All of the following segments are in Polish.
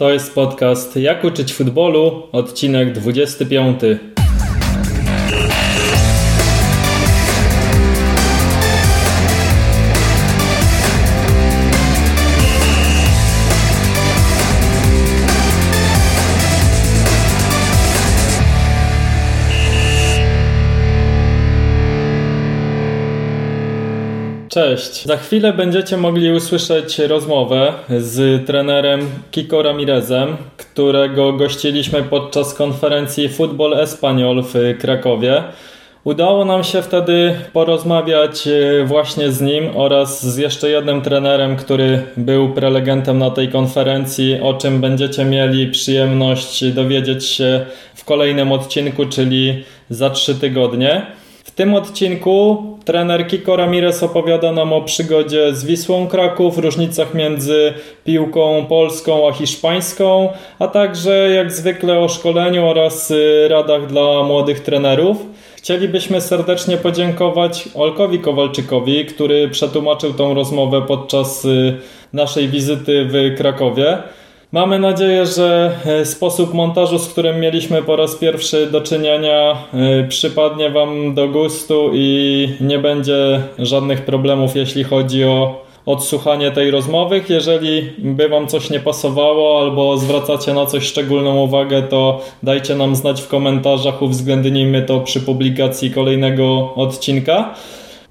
To jest podcast Jak uczyć futbolu, odcinek 25. Cześć. Za chwilę będziecie mogli usłyszeć rozmowę z trenerem Kiko Ramirezem, którego gościliśmy podczas konferencji Football Espanyol w Krakowie. Udało nam się wtedy porozmawiać e, właśnie z nim oraz z jeszcze jednym trenerem, który był prelegentem na tej konferencji, o czym będziecie mieli przyjemność dowiedzieć się w kolejnym odcinku, czyli za trzy tygodnie. W tym odcinku trener Kiko Ramirez opowiada nam o przygodzie z Wisłą Kraków, różnicach między piłką polską a hiszpańską, a także jak zwykle o szkoleniu oraz y, radach dla młodych trenerów. Chcielibyśmy serdecznie podziękować Olkowi Kowalczykowi, który przetłumaczył tą rozmowę podczas y, naszej wizyty w Krakowie. Mamy nadzieję, że e, sposób montażu, z którym mieliśmy po raz pierwszy do czynienia, e, przypadnie Wam do gustu i nie będzie żadnych problemów, jeśli chodzi o odsłuchanie tej rozmowy. Jeżeli by Wam coś nie pasowało albo zwracacie na coś szczególną uwagę, to dajcie nam znać w komentarzach, uwzględnijmy to przy publikacji kolejnego odcinka.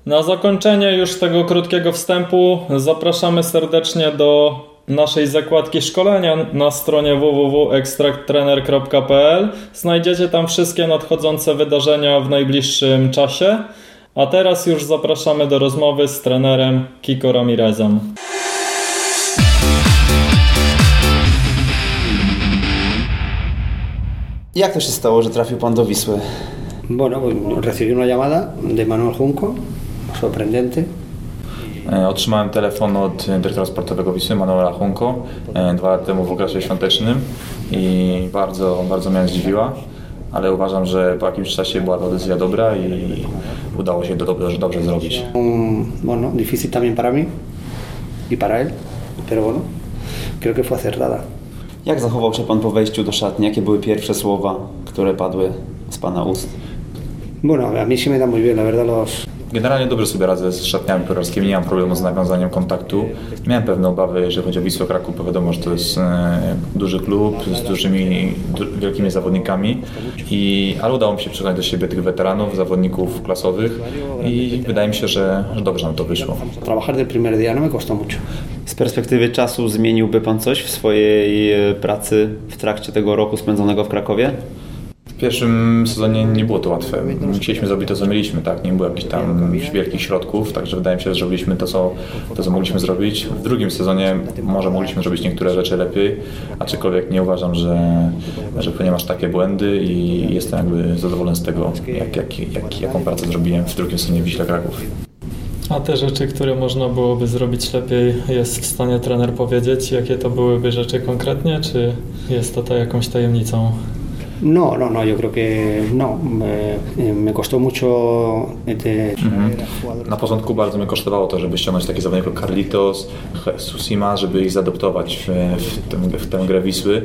Na zakończenie już tego krótkiego wstępu zapraszamy serdecznie do naszej zakładki szkolenia na stronie www.extracttrener.pl. Znajdziecie tam wszystkie nadchodzące wydarzenia w najbliższym czasie. A teraz już zapraszamy do rozmowy z trenerem Kiko Ramirezem. Jak to się stało, że trafił Pan do Wisły? Bueno, recibí una llamada de Manuel Junco, sorprendente, otrzymałem telefon od dyrektora sportowego Wisły, Manuela Hunko, e, dwa lata temu w okresie świątecznym i bardzo, bardzo mnie zdziwiła, ale uważam, że po jakimś czasie była to decyzja dobra i udało się to dobrze, dobrze zrobić. Bueno, difícil también para mí y para él, pero bueno, creo que fue acertada. Jak zachował się Pan po wejściu do szatni? Jakie były pierwsze słowa, które padły z Pana ust? Bueno, a mí sí me da muy bien, la verdad, los, Generalnie dobrze sobie radzę z szatniami piłkarskimi, nie mam problemu z nawiązaniem kontaktu. Miałem pewne obawy, jeżeli chodzi o Wisłę Kraków, bo wiadomo, że to jest e, duży klub z dużymi, du, wielkimi zawodnikami, i, ale udało mi się przekonać do siebie tych weteranów, zawodników klasowych i wydaje mi się, że, że dobrze nam to wyszło. Trabajar del primer día no me costó mucho. Z perspektywy czasu zmieniłby Pan coś w swojej e, pracy w trakcie tego roku spędzonego w Krakowie? W pierwszym sezonie nie było to łatwe. Musieliśmy zrobić to, co mieliśmy, tak? Nie było jakichś tam wielkich środków, także wydaje mi się, że zrobiliśmy to, co, to, co mogliśmy zrobić. W drugim sezonie może mogliśmy zrobić niektóre rzeczy lepiej, aczkolwiek nie uważam, że, że ponieważ takie błędy i jestem jakby zadowolony z tego, jak, jak, jak, jaką pracę zrobiłem w drugim sezonie Wiśle Kraków. A te rzeczy, które można byłoby zrobić lepiej, jest w stanie trener powiedzieć, jakie to byłyby rzeczy konkretnie, czy jest to, to jakąś tajemnicą? No, no, no, yo creo que no. Me, me costó mucho. De... Na początku bardzo mnie kosztowało to, żeby ściągnąć takie zawodników jak Carlitos, Susima, żeby ich zadoptować w, w, tę, w tę grę Wisły,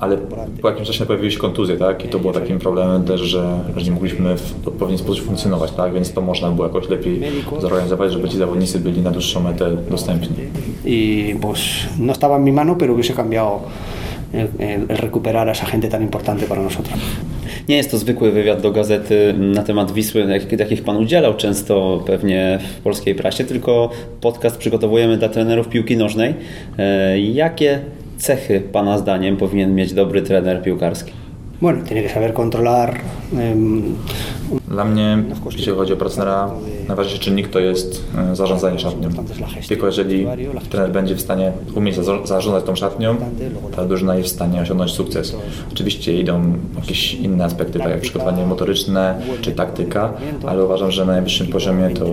ale po jakimś czasie pojawiły się kontuzje, tak? I to było takim problemem też, że, że nie mogliśmy w odpowiedni sposób funkcjonować, tak? Więc to można było jakoś lepiej zorganizować, żeby ci zawodnicy byli na dłuższą metę dostępni. I pues no estaba en mi mano, pero hubiese cambiado el, el recuperar a esa gente tan importante para nosotros. Nie jest to zwykły wywiad do gazety na temat Wisły, jak, jakich Pan udzielał często pewnie w polskiej prasie, tylko podcast przygotowujemy dla trenerów piłki nożnej. E, jakie cechy Pana zdaniem powinien mieć dobry trener piłkarski? Bueno, tiene que saber controlar. Dla mnie, jeśli chodzi o partnera, najważniejszy czynnik to jest e, zarządzanie szatnią. Tylko jeżeli trener będzie w stanie umieć za- zarządzać tą szatnią, ta drużyna jest w stanie osiągnąć sukces. Oczywiście idą jakieś inne aspekty, tak jak przygotowanie motoryczne czy taktyka, ale uważam, że na najwyższym poziomie to,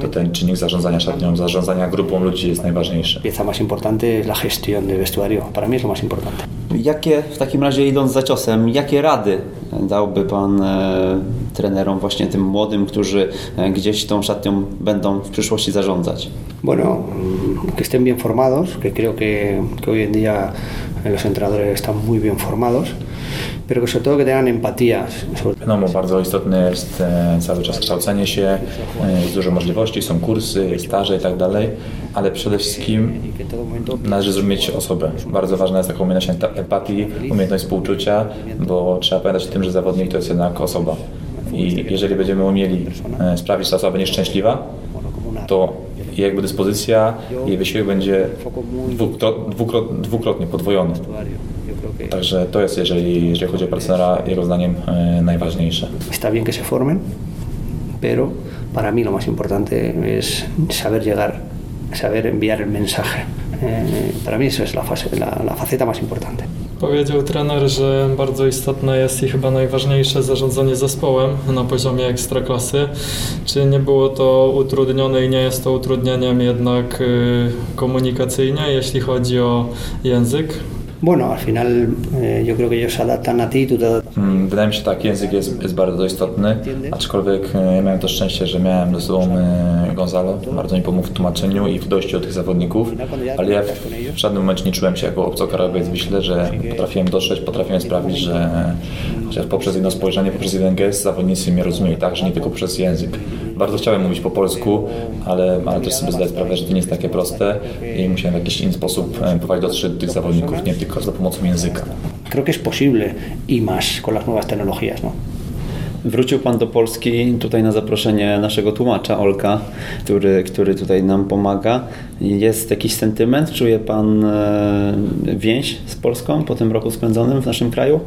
to ten czynnik zarządzania szatnią, zarządzania grupą ludzi jest najważniejszy. pieza más importante es la gestión del vestuario. Para mí es lo más importante. Jakie, w takim razie idąc za ciosem, jakie rady dałby Pan e, trenerom, właśnie tym młodym, którzy e, gdzieś tą szatnią będą w przyszłości zarządzać? Bueno, mm, que estén bien formados, que creo que, que hoy en día los entrenadores están muy bien formados, pero sobre todo que tengan empatía. Bardzo istotne jest e, cały czas kształcenie się, e, jest dużo możliwości, są kursy, staże i tak dalej, ale przede wszystkim należy zrozumieć osobę. Bardzo ważna jest taka umiejętność empatii, umiejętność współczucia, bo trzeba pamiętać o tym, że zawodnik to jest jednak osoba. I jeżeli będziemy umieli e, sprawić, że ta osoba będzie szczęśliwa, to jakby dyspozycja, jej wysiłek będzie dwukrot, dwukrotnie podwojony. Także to jest, jeżeli, jeżeli chodzi o partnera, jego zdaniem e, najważniejsze. Está bien que se formen, pero para mí lo más importante es saber llegar, saber enviar el mensaje. Eh, para mí eso es la, fase, la, la faceta más importante. Powiedział trener, że bardzo istotne jest i chyba najważniejsze zarządzanie zespołem na poziomie ekstraklasy. Czy nie było to utrudnione i nie jest to utrudnieniem jednak y, komunikacyjnie, jeśli chodzi o język? Bueno, al final eh, yo creo que ellos se adaptan a ti, tú te adaptas. Mm, wydaje mi się tak, język jest, jest bardzo istotny, aczkolwiek e, ja miałem to szczęście, że miałem ze sobą e, Gonzalo, bardzo mi pomógł w tłumaczeniu i w dojściu do tych zawodników, ale ja w żadnym momencie nie czułem się jako obcokrajowiec w Wiśle, że potrafiłem dotrzeć, potrafiłem sprawić, że, że poprzez jedno spojrzenie, poprzez jeden gest zawodnicy mnie rozumieją tak, że nie tylko poprzez język. Bardzo chciałem mówić po polsku, ale, ale też sobie zdaję sprawę, że to nie jest takie proste i musiałem w jakiś inny sposób próbować dotrzeć do tych zawodników, nie tylko za pomocą języka. Creo que es posible y más con las nuevas tecnologías, ¿no? Wrócił Pan do Polski tutaj na zaproszenie naszego tłumacza Olka, który, który tutaj nam pomaga. Jest jakiś sentyment? Czuje Pan e, więź z Polską po tym roku spędzonym w naszym kraju?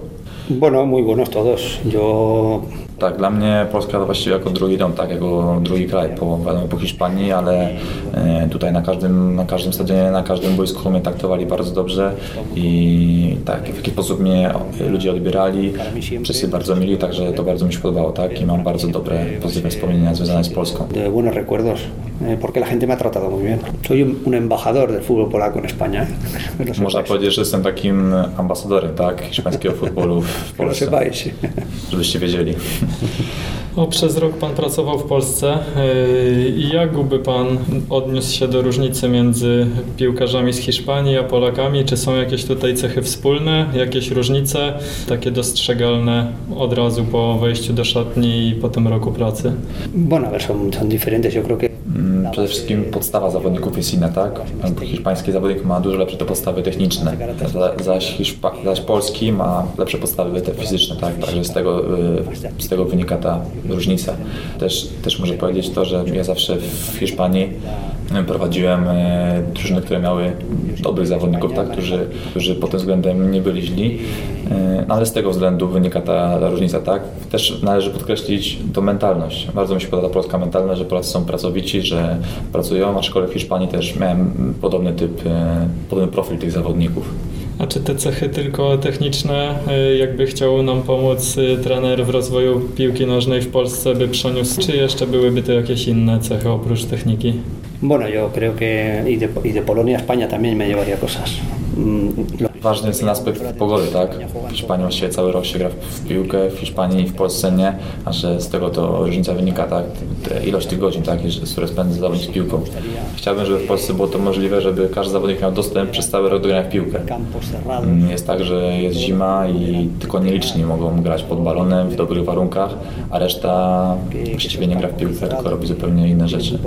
Bueno, muy buenos todos. Yo Tak, dla mnie Polska to właściwie jako drugi dom, tak, jako drugi kraj po, wiadomo, po Hiszpanii, ale e, tutaj na każdym, na każdym stadionie, na każdym boisku mnie traktowali bardzo dobrze i tak, w jaki sposób mnie ludzie odbierali, wszyscy bardzo mili, także to bardzo mi się podobało, tak, i mam bardzo dobre, pozytywne wspomnienia związane z Polską. de buenos recuerdos, eh, porque la gente me ha tratado muy bien. Soy un, embajador del fútbol polaco en España. Można powiedzieć, że jestem takim ambasadorem, tak, hiszpańskiego futbolu w Polsce, żebyście wiedzieli. O, przez rok Pan pracował w Polsce yy, i jak by Pan odniósł się do różnicy między piłkarzami z Hiszpanii a Polakami? Czy są jakieś tutaj cechy wspólne, jakieś różnice takie dostrzegalne od razu po wejściu do szatni i po tym roku pracy? Bueno, a ver, son, diferentes. Yo creo que Przede wszystkim podstawa zawodników jest inna, tak? Hiszpański zawodnik ma dużo lepsze te podstawy techniczne, za- zaś, Hiszpa, zaś polski ma lepsze podstawy te fizyczne, tak? Także z tego, y, z tego wynika ta różnica. Też, też muszę powiedzieć to, że ja zawsze w Hiszpanii y, prowadziłem y, drużyny, które miały dobrych zawodników, tak? Którzy, którzy pod tym względem nie byli źli, ale z tego względu wynika ta, ta różnica, tak? Też należy podkreślić tą mentalność. Bardzo mi się podoba ta polska mentalność, że Polacy są pracowici, że pracują, aczkolwiek w Hiszpanii też miałem podobny typ, e, podobny profil tych zawodników. A czy te cechy tylko techniczne, y, jakby chciał nam pomóc y, trener w rozwoju piłki nożnej w Polsce, by przeniósł, czy jeszcze byłyby to jakieś inne cechy oprócz techniki? Bueno, yo creo que y de, y de Polonia a España también me llevaría cosas. Mm, lo- Ważny jest ten aspekt pogody, tak? W Hiszpanii właściwie cały rok się gra w piłkę, w Hiszpanii i w Polsce nie, a że z tego to różnica wynika, tak? Te ilość tych godzin, tak? które spędza zawodnik z piłką. Chciałbym, żeby w Polsce było to możliwe, żeby każdy zawodnik miał dostęp przez cały rok do grania w piłkę. Mm, Jest tak, że jest zima i tylko nieliczni mogą grać pod balonem w dobrych warunkach, a reszta właściwie nie gra w piłkę, tylko robi zupełnie inne rzeczy.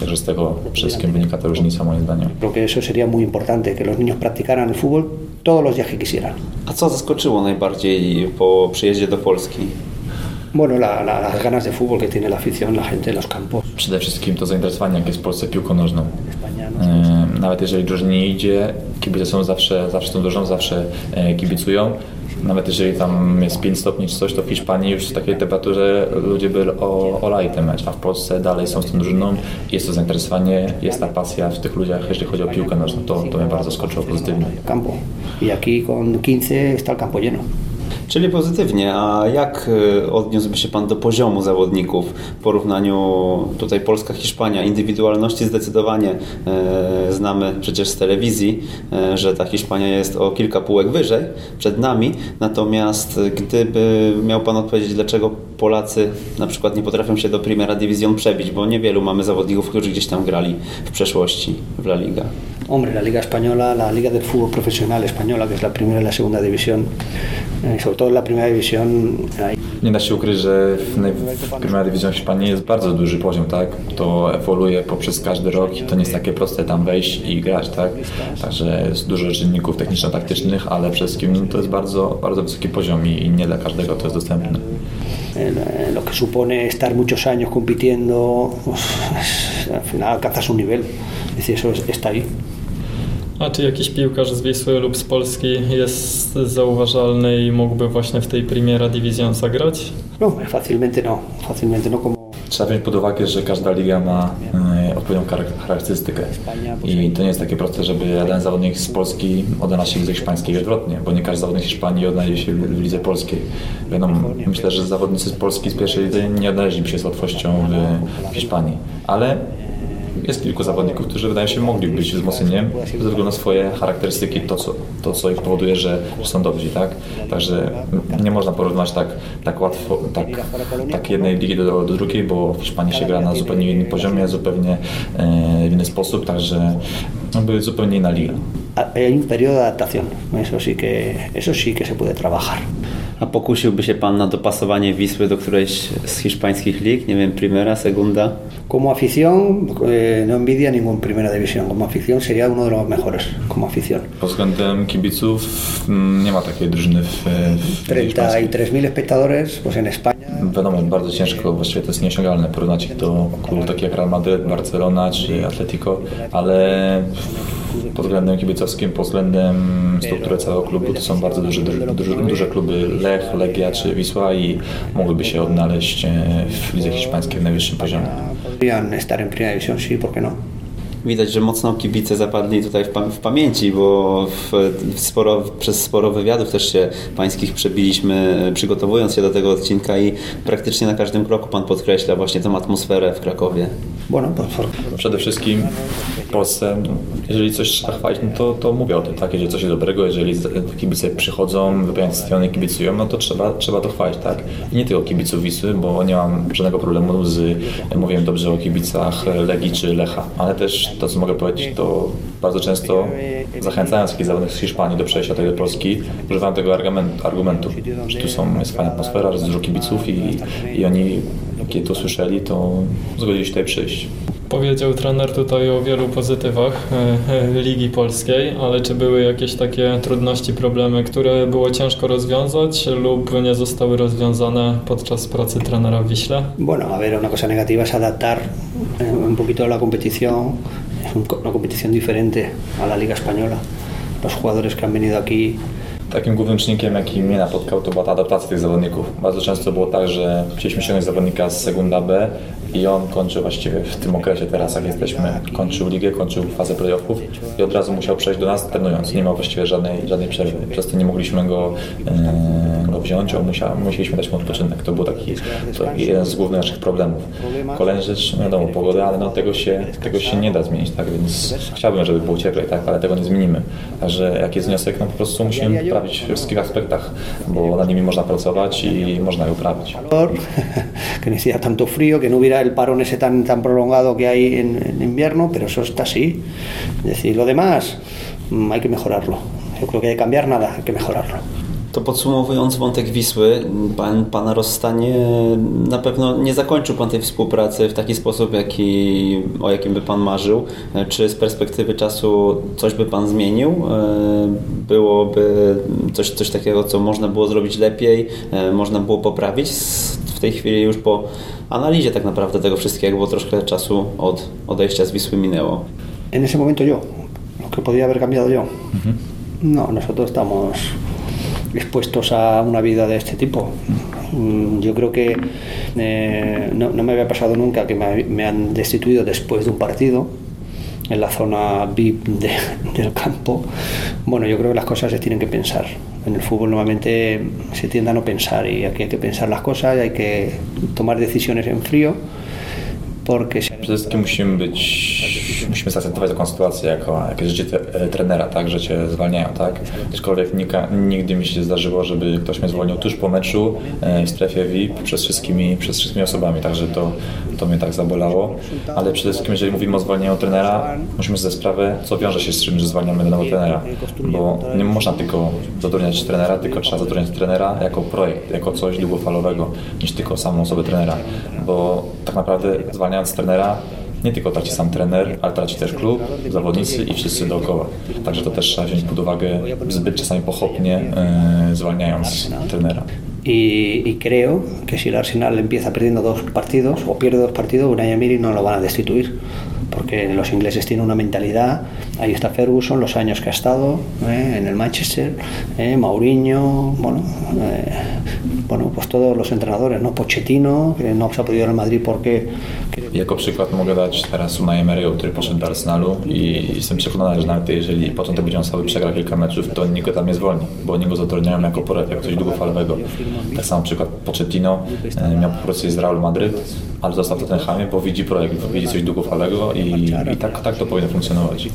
Także z tego przede wszystkim wynika ta różnica moim zdaniem. Creo que eso sería muy importante, que los niños practicaran el fútbol todos los días que quisieran. A co zaskoczyło najbardziej po przyjeździe do Polski? Bueno, la- la- las ganas de fútbol que tiene la afición, la gente en los campos. Przede wszystkim to zainteresowanie, jakie jest w Polsce piłką nożną. Españanos. E, Nawet jeżeli drużynie nie idzie, kibice są zawsze, zawsze tą drużyną, zawsze e, kibicują. Nawet jeżeli tam jest 5 stopni czy coś, to w Hiszpanii już w takiej temperaturze ludzie by o, olali ten mecz, a w Polsce dalej są z tą drużyną. Jest to zainteresowanie, jest ta pasja w tych ludziach, jeżeli chodzi o piłkę nożną. To, to mnie bardzo zaskoczyło pozytywnie. Campo. Y aquí con 15 está el campo lleno. Czyli pozytywnie, a jak y, odniósłby się Pan do poziomu zawodników w porównaniu tutaj Polska-Hiszpania? Indywidualności zdecydowanie e, znamy przecież z telewizji, e, że ta Hiszpania jest o kilka półek wyżej przed nami, natomiast gdyby miał Pan odpowiedzieć, dlaczego Polacy na przykład nie potrafią się do Primera Division przebić, bo niewielu mamy zawodników, którzy gdzieś tam grali w przeszłości w La Liga. Hombre, la Liga Española, la Liga del Fútbol Profesional Española, que es la primera y la segunda división, eh, sobre todo en la primera división, hay Nie da się ukryć, że w, Primera División Hiszpanii jest bardzo duży poziom, tak? To ewoluuje poprzez każdy rok i to nie jest takie proste tam wejść i grać, tak? Także jest dużo czynników techniczno-taktycznych, ale przede wszystkim to jest bardzo, bardzo wysoki poziom i, nie dla każdego to jest dostępne. eh, lo que supone estar muchos años compitiendo, al final alcanzas un nivel, es decir, eso es- está ahí. A czy jakiś piłkarz z Wisły lub z Polski jest zauważalny i mógłby właśnie w tej Primera Division zagrać? No, fácilmente no, fácilmente no como Trzeba wziąć pod uwagę, że każda liga ma e, odpowiednią charak- charakterystykę. I to nie jest takie proste, żeby jeden zawodnik z Polski odnalazł się w lidze hiszpańskiej. I odwrotnie, bo nie każdy zawodnik z Hiszpanii odnajdzie się w, lidze polskiej. Wiadomo, myślę, że zawodnicy z Polski z pierwszej lidzy nie odnaleźliby się z łatwością w, w Hiszpanii, ale jest kilku zawodników, którzy wydaje się mogli być wzmocnieniem ze względu na swoje charakterystyki, to co, to, co ich powoduje, że, że są dobrzy, tak? Także nie można porównać tak, tak łatwo, tak, tak jednej ligi do, do drugiej, bo w Hiszpanii się gra na zupełnie innym poziomie, zupełnie e, w inny sposób, także były zupełnie inna liga. hay un periodo de adaptación, eso sí que, eso sí que se puede trabajar. A pokusiłby się Pan na dopasowanie Wisły do którejś z hiszpańskich lig? Nie wiem, Primera, Segunda? Como afición, eh, no envidia ningún primera división, como afición sería uno de los mejores, como afición. Pod względem kibiców mm, nie ma takiej drużyny w, w lidze hiszpańskiej. 33.000 espectadores, pues en España Wiadomo, bardzo ciężko, właściwie to jest nieosiągalne porównać ich do klubów takich jak Real Madryt, Barcelona czy Atletico, ale pod względem kibicowskim, pod względem struktury całego klubu to są bardzo duże, duże, duże, kluby Lech, Legia czy Wisła i mogłyby się odnaleźć e, w lidze hiszpańskiej w najwyższym poziomie. podrían estar en primera división, sí, ¿por qué no? Widać, że mocno kibice zapadli tutaj w, pam- w pamięci, bo w, w sporo, przez sporo wywiadów też się pańskich przebiliśmy, e, przygotowując się do tego odcinka i praktycznie na każdym kroku Pan podkreśla właśnie tę atmosferę w Krakowie. Przede wszystkim w Polsce, no, jeżeli coś trzeba chwalić, no to, to mówię o tym, tak? Jeżeli coś jest dobrego, jeżeli kibice przychodzą, wypełniają stadiony, kibicują, no to trzeba, trzeba to chwalić, tak? I nie tylko kibiców Wisły, bo nie mam żadnego problemu z, mówiłem dobrze o kibicach Legii czy Lecha, ale też to, co mogę powiedzieć, to bardzo często zachęcając takich zawodników z Hiszpanii do przejścia tutaj do Polski, używałem tego argumentu, argumentu że tu są, jest fajna atmosfera, jest dużo kibiców i, i oni, kiedy to słyszeli, to zgodzili się tutaj przyjść. Powiedział trener tutaj o wielu pozytywach e, e, Ligi Polskiej, ale czy były jakieś takie trudności, problemy, które było ciężko rozwiązać lub nie zostały rozwiązane podczas pracy trenera w Wiśle? Bueno, a ver, una cosa negativa es adaptar eh, un poquito la competición, una competición diferente a la Liga Española. Los jugadores que han venido aquí Takim głównym czynnikiem, jaki mnie napotkał, to była ta adaptacja tych zawodników. Bardzo często było tak, że chcieliśmy ściągnąć zawodnika z Segunda B i on kończył właściwie w tym okresie teraz, jak jesteśmy, kończył ligę, kończył fazę playoffów i od razu musiał przejść do nas trenując. Nie miał właściwie żadnej, żadnej przerwy. Przez to nie mogliśmy go, e, go wziąć, on musieliśmy dać mu odpoczynek. To był taki to jeden z głównych naszych problemów. Kolejna rzecz, no wiadomo, pogoda, ale no tego się, tego się nie da zmienić, tak? Więc chciałbym, żeby było cieplej, tak? Ale tego nie zmienimy. Także jaki jest wniosek? No po prostu musimy poprawić w wszystkich aspektach, bo nad nimi można pracować i można je uprawić. que necesita tanto frío, que no hubiera el parón ese tan, tan prolongado que hay en, en invierno, pero eso está así. Es decir, lo demás mm, hay que mejorarlo. Yo creo que hay que cambiar nada, hay que mejorarlo. To podsumowując wątek Wisły, pan, pana rozstanie, na pewno nie zakończył Pan tej współpracy w taki sposób, jaki, o jakim by Pan marzył. Czy z perspektywy czasu coś by Pan zmienił? E, Byłoby coś, coś takiego, co można było zrobić lepiej, e, można było poprawić w tej chwili już po analizie tak naprawdę tego wszystkiego, bo troszkę czasu od odejścia z Wisły minęło. En ese momento yo, lo que podría haber cambiado yo. No, nosotros estamos expuestos a una vida de este tipo. Mm, Yo creo que eh, no, me había pasado nunca que me, me han destituido después de un partido en la zona VIP de- del campo. Bueno, yo creo que las cosas se tienen que pensar. En el fútbol normalmente se tiende a no pensar y aquí hay que pensar las cosas hay que tomar decisiones en frío porque se Przede wszystkim musimy być, musimy zaakceptować taką sytuację jako jakieś życie te, trenera, tak, że cię zwalniają, tak. Aczkolwiek nika, nigdy mi się nie zdarzyło, żeby ktoś mnie zwolnił tuż po meczu w strefie VIP przez wszystkimi, przez wszystkimi osobami, także to, to mnie tak zabolało. Ale przede wszystkim, jeżeli mówimy o zwolnieniu trenera, musimy sobie sprawę, co wiąże się z czym, że zwalniamy danego trenera, bo nie można tylko zatrudniać trenera, tylko trzeba zatrudniać trenera jako projekt, jako coś długofalowego, niż tylko samą osobę trenera, bo tak naprawdę zwalniając trenera nie tylko traci sam trener, ale traci też klub, zawodnicy i wszyscy dookoła. Także to też trzeba wziąć pod uwagę zbyt czasami pochopnie, e, zwalniając trenera. Y, y, creo que si el Arsenal empieza perdiendo dos partidos o pierde dos partidos, Unai Emery no lo van a destituir porque los ingleses tienen una mentalidad. Ahí está Ferguson, los años que ha estado ¿eh? en el Manchester, ¿eh? Mauriño, bueno, eh, bueno, pues todos los entrenadores, ¿no? Pochettino, que no se ha podido ir al Madrid porque... Jako przykład mogę dać teraz Unai Emery'ego, który poszedł do Arsenalu i jestem przekonany, że nawet jeżeli początek będzie on sobie przegra kilka meczów, to nikt go tam nie zwolni, bo oni go zatrudniają jako projekt, jako coś długofalowego. Tak samo przykład Pochettino miał po prostu z Real Madryt, ale został w Tottenhamie, bo widzi projekt, bo widzi coś długofalowego i, i tak, tak to powinno funkcjonować.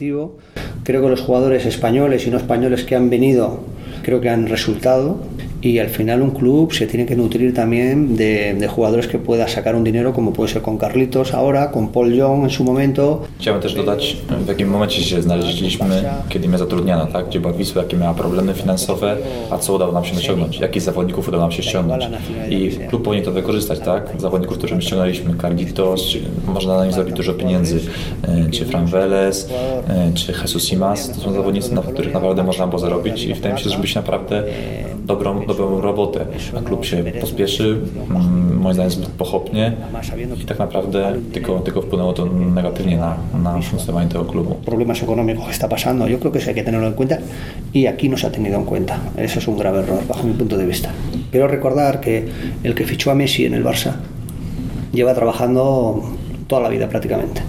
Creo que los jugadores españoles y no españoles que han venido creo que han resultado y al final un club se tiene que nutrir también de, de, jugadores que pueda sacar un dinero como puede ser con Carlitos ahora, con Paul Young en su momento. Chciałem też dodać, w jakim momencie się znaleźliśmy, kiedy mnie zatrudniano, tak? gdzie była Wisła, jakie miała problemy finansowe, a co udało nam się ściągnąć, jakich zawodników udało nam się ściągnąć. I klub powinien to wykorzystać, tak? Zawodników, których ściągnęliśmy, Carlitos, można na nich zrobić dużo pieniędzy, czy Fran Veles, czy Jesus Simas, to są zawodnicy, na których naprawdę można było zarobić i wydaje mi się, że zrobiliśmy naprawdę dobrą, dobrą robotę. A klub się pospieszy, moim zdaniem zbyt pochopnie i tak naprawdę tylko, tylko wpłynęło to negatywnie na, na funkcjonowanie tego klubu. Problemas económicos que está pasando, yo creo que eso hay que tenerlo en cuenta y aquí no se ha tenido en cuenta. Eso es un grave error bajo mi punto de vista. Quiero recordar que el que fichó a Messi en el Barça lleva trabajando toda la vida prácticamente.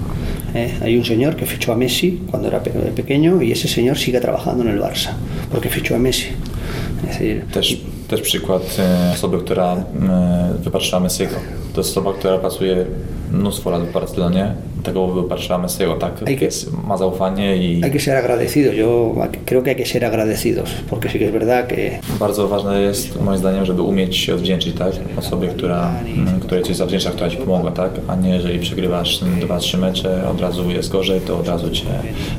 ¿eh? Hay un señor que fichó a Messi cuando era pequeño y ese señor sigue trabajando en el Barça porque fichó a Messi. Też, też przykład e, osoby, która e, wypatrzyła Messiego. To jest osoba, która pracuje mnóstwo lat w Barcelonie, tego wypatrzyła Messiego, tak? Hay que, ma zaufanie i... Hay que ser agradecidos, yo creo que hay que ser agradecidos, porque sí que es verdad que... Bardzo ważne jest, moim zdaniem, żeby umieć się odwdzięczyć, tak? Osobie, która, której coś zawdzięcza, która Ci pomogła, tak? A nie, jeżeli przegrywasz dwa, trzy mecze, od razu jest gorzej, to od razu Cię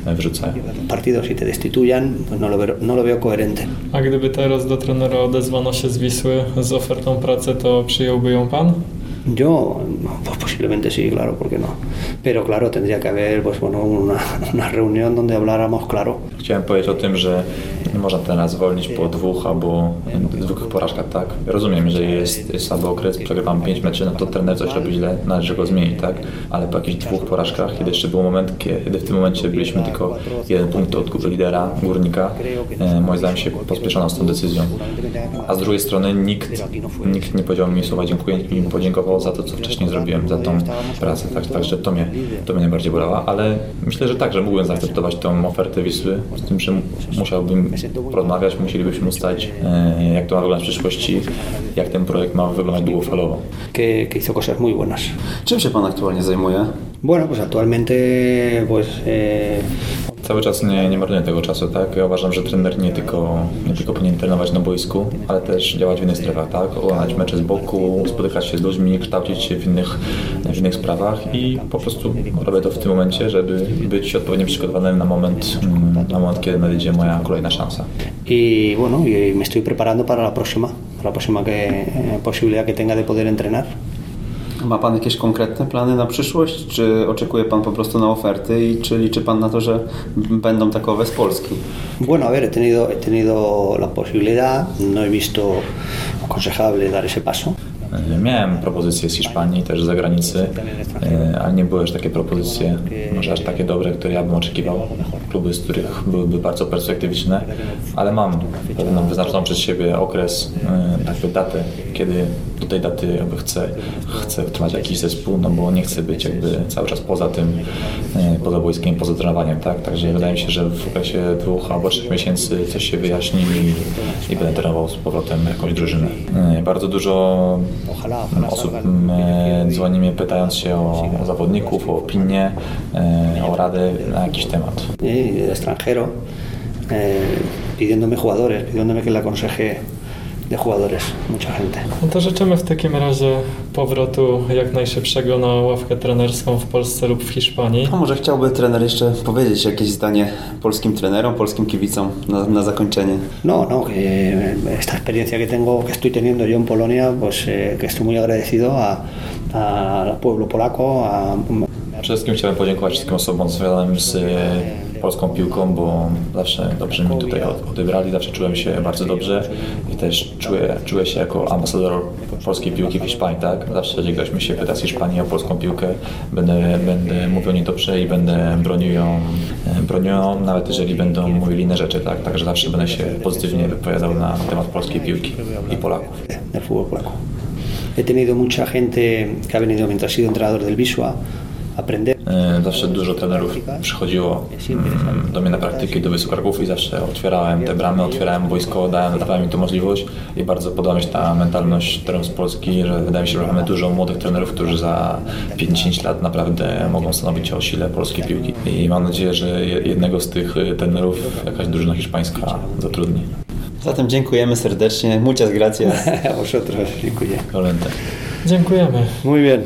wyrzucają. Partidos y te destituyan, no lo, veo, no lo veo coherente. A gdyby teraz do trenera odezwano się z Wisły z ofertą pracy, to przyjąłby ją Pan? Yo, pues posiblemente sí, claro, ¿por qué no? Pero claro, tendría que haber pues, bueno, una, una reunión donde habláramos claro. Chciałem powiedzieć o tym, że nie można teraz zwolnić po dwóch albo zwykłych porażkach, tak? Rozumiem, że jest, jest albo okres, przegrywam pięć meczy, no to trener coś robi źle, należy go zmienić, tak? Ale po jakichś dwóch porażkach, kiedy jeszcze był moment, kiedy w tym momencie byliśmy tylko jeden punkt od lidera, górnika, e, moim zdaniem się pospieszono z tą decyzją. A z drugiej strony nikt, nikt nie powiedział mi słowa dziękuję, nikt mi podziękował za to, co wcześniej zrobiłem, za tą pracę, tak, także to mnie, to mnie najbardziej bolało, ale myślę, że tak, że mógłbym zaakceptować tą ofertę Wisły, z tym, że musiałbym porozmawiać, musielibyśmy ustalić, e, jak to ma wyglądać w przyszłości, jak ten projekt ma wyglądać długofalowo. Que, que hizo cosas muy buenas. Czym się Pan aktualnie zajmuje? Bueno, pues actualmente pues eh, Cały czas nie, nie marnuję tego czasu, tak? Ja uważam, że trener nie tylko, nie tylko powinien trenować na boisku, ale też działać w innych strefach, tak? Oglądać mecze z boku, spotykać się z ludźmi, kształcić się w innych, w innych sprawach i po prostu robię to w tym momencie, żeby być odpowiednio przygotowanym na moment, na moment kiedy nadejdzie moja kolejna szansa. Y bueno, y me estoy preparando para la próxima, para la próxima que, eh, posibilidad que tenga de poder entrenar. Ma Pan jakieś konkretne plany na przyszłość? Czy oczekuje Pan po prostu na oferty i czy liczy Pan na to, że będą takowe z Polski? Bueno, a ver, he tenido, he tenido la posibilidad, no he visto aconsejable dar ese paso. Miałem propozycje z Hiszpanii, też z zagranicy, e, ale nie były już takie propozycje, może aż takie dobre, które ja bym oczekiwał. Kluby, z których byłyby bardzo perspektywiczne, ale mam pewną wyznaczoną przez siebie okres, e, jakby datę, kiedy do tej daty jakby chcę, chcę utrzymać jakiś zespół, no bo nie chcę być jakby cały czas poza tym, e, poza boiskiem, poza trenowaniem, tak? Także wydaje mi się, że w okresie dwóch albo trzech miesięcy coś się wyjaśni i, i będę trenował z powrotem jakąś drużynę. E, Bardzo dużo osób e, dzwoni mnie pytając się o, o zawodników, o opinie, o radę na jakiś temat. pidiéndome jugadores, pidiéndome que le aconseje de jugadores, mucha gente. No to życzymy w takim razie powrotu jak najszybszego na ławkę trenerską w Polsce lub w Hiszpanii. A może chciałby trener jeszcze powiedzieć jakieś zdanie polskim trenerom, polskim kibicom na, na zakończenie? No, no, que esta experiencia que tengo, que estoy teniendo yo en Polonia, pues eh, que estoy muy agradecido a- a- pueblo polaco, a, Przede wszystkim chciałem podziękować wszystkim osobom związanym z e, polską piłką, bo zawsze dobrze mi tutaj od- odebrali, zawsze czułem się bardzo dobrze i też czuję, czuję się jako ambasador polskiej piłki w Hiszpanii, tak? Zawsze jeżeli ktoś mi się pyta z Hiszpanii o polską piłkę, będę, będę mówił nie dobrze i będę bronił ją, bronił ją, nawet jeżeli będą mówili inne rzeczy, tak? Także zawsze będę się pozytywnie wypowiadał na temat polskiej piłki i Polaków. He tenido mucha gente que ha venido mientras he sido entrenador del Wisła a aprender. E, Zawsze dużo trenerów przychodziło mm, do mnie na praktyki, do Wysokraków i zawsze otwierałem te bramy, otwierałem boisko, dałem, dawałem im tu możliwość i bardzo podoba mi się ta mentalność trenerów z Polski, że wydaje mi się, że mamy dużo młodych trenerów, którzy za 5-10 lat naprawdę mogą stanowić o sile polskiej piłki i mam nadzieję, że je- jednego z tych y, trenerów jakaś drużyna hiszpańska zatrudni. Zatem dziękujemy serdecznie. Muchas gracias. a vosotros, dziękuję. Kolędę. Dziękujemy. Muy bien.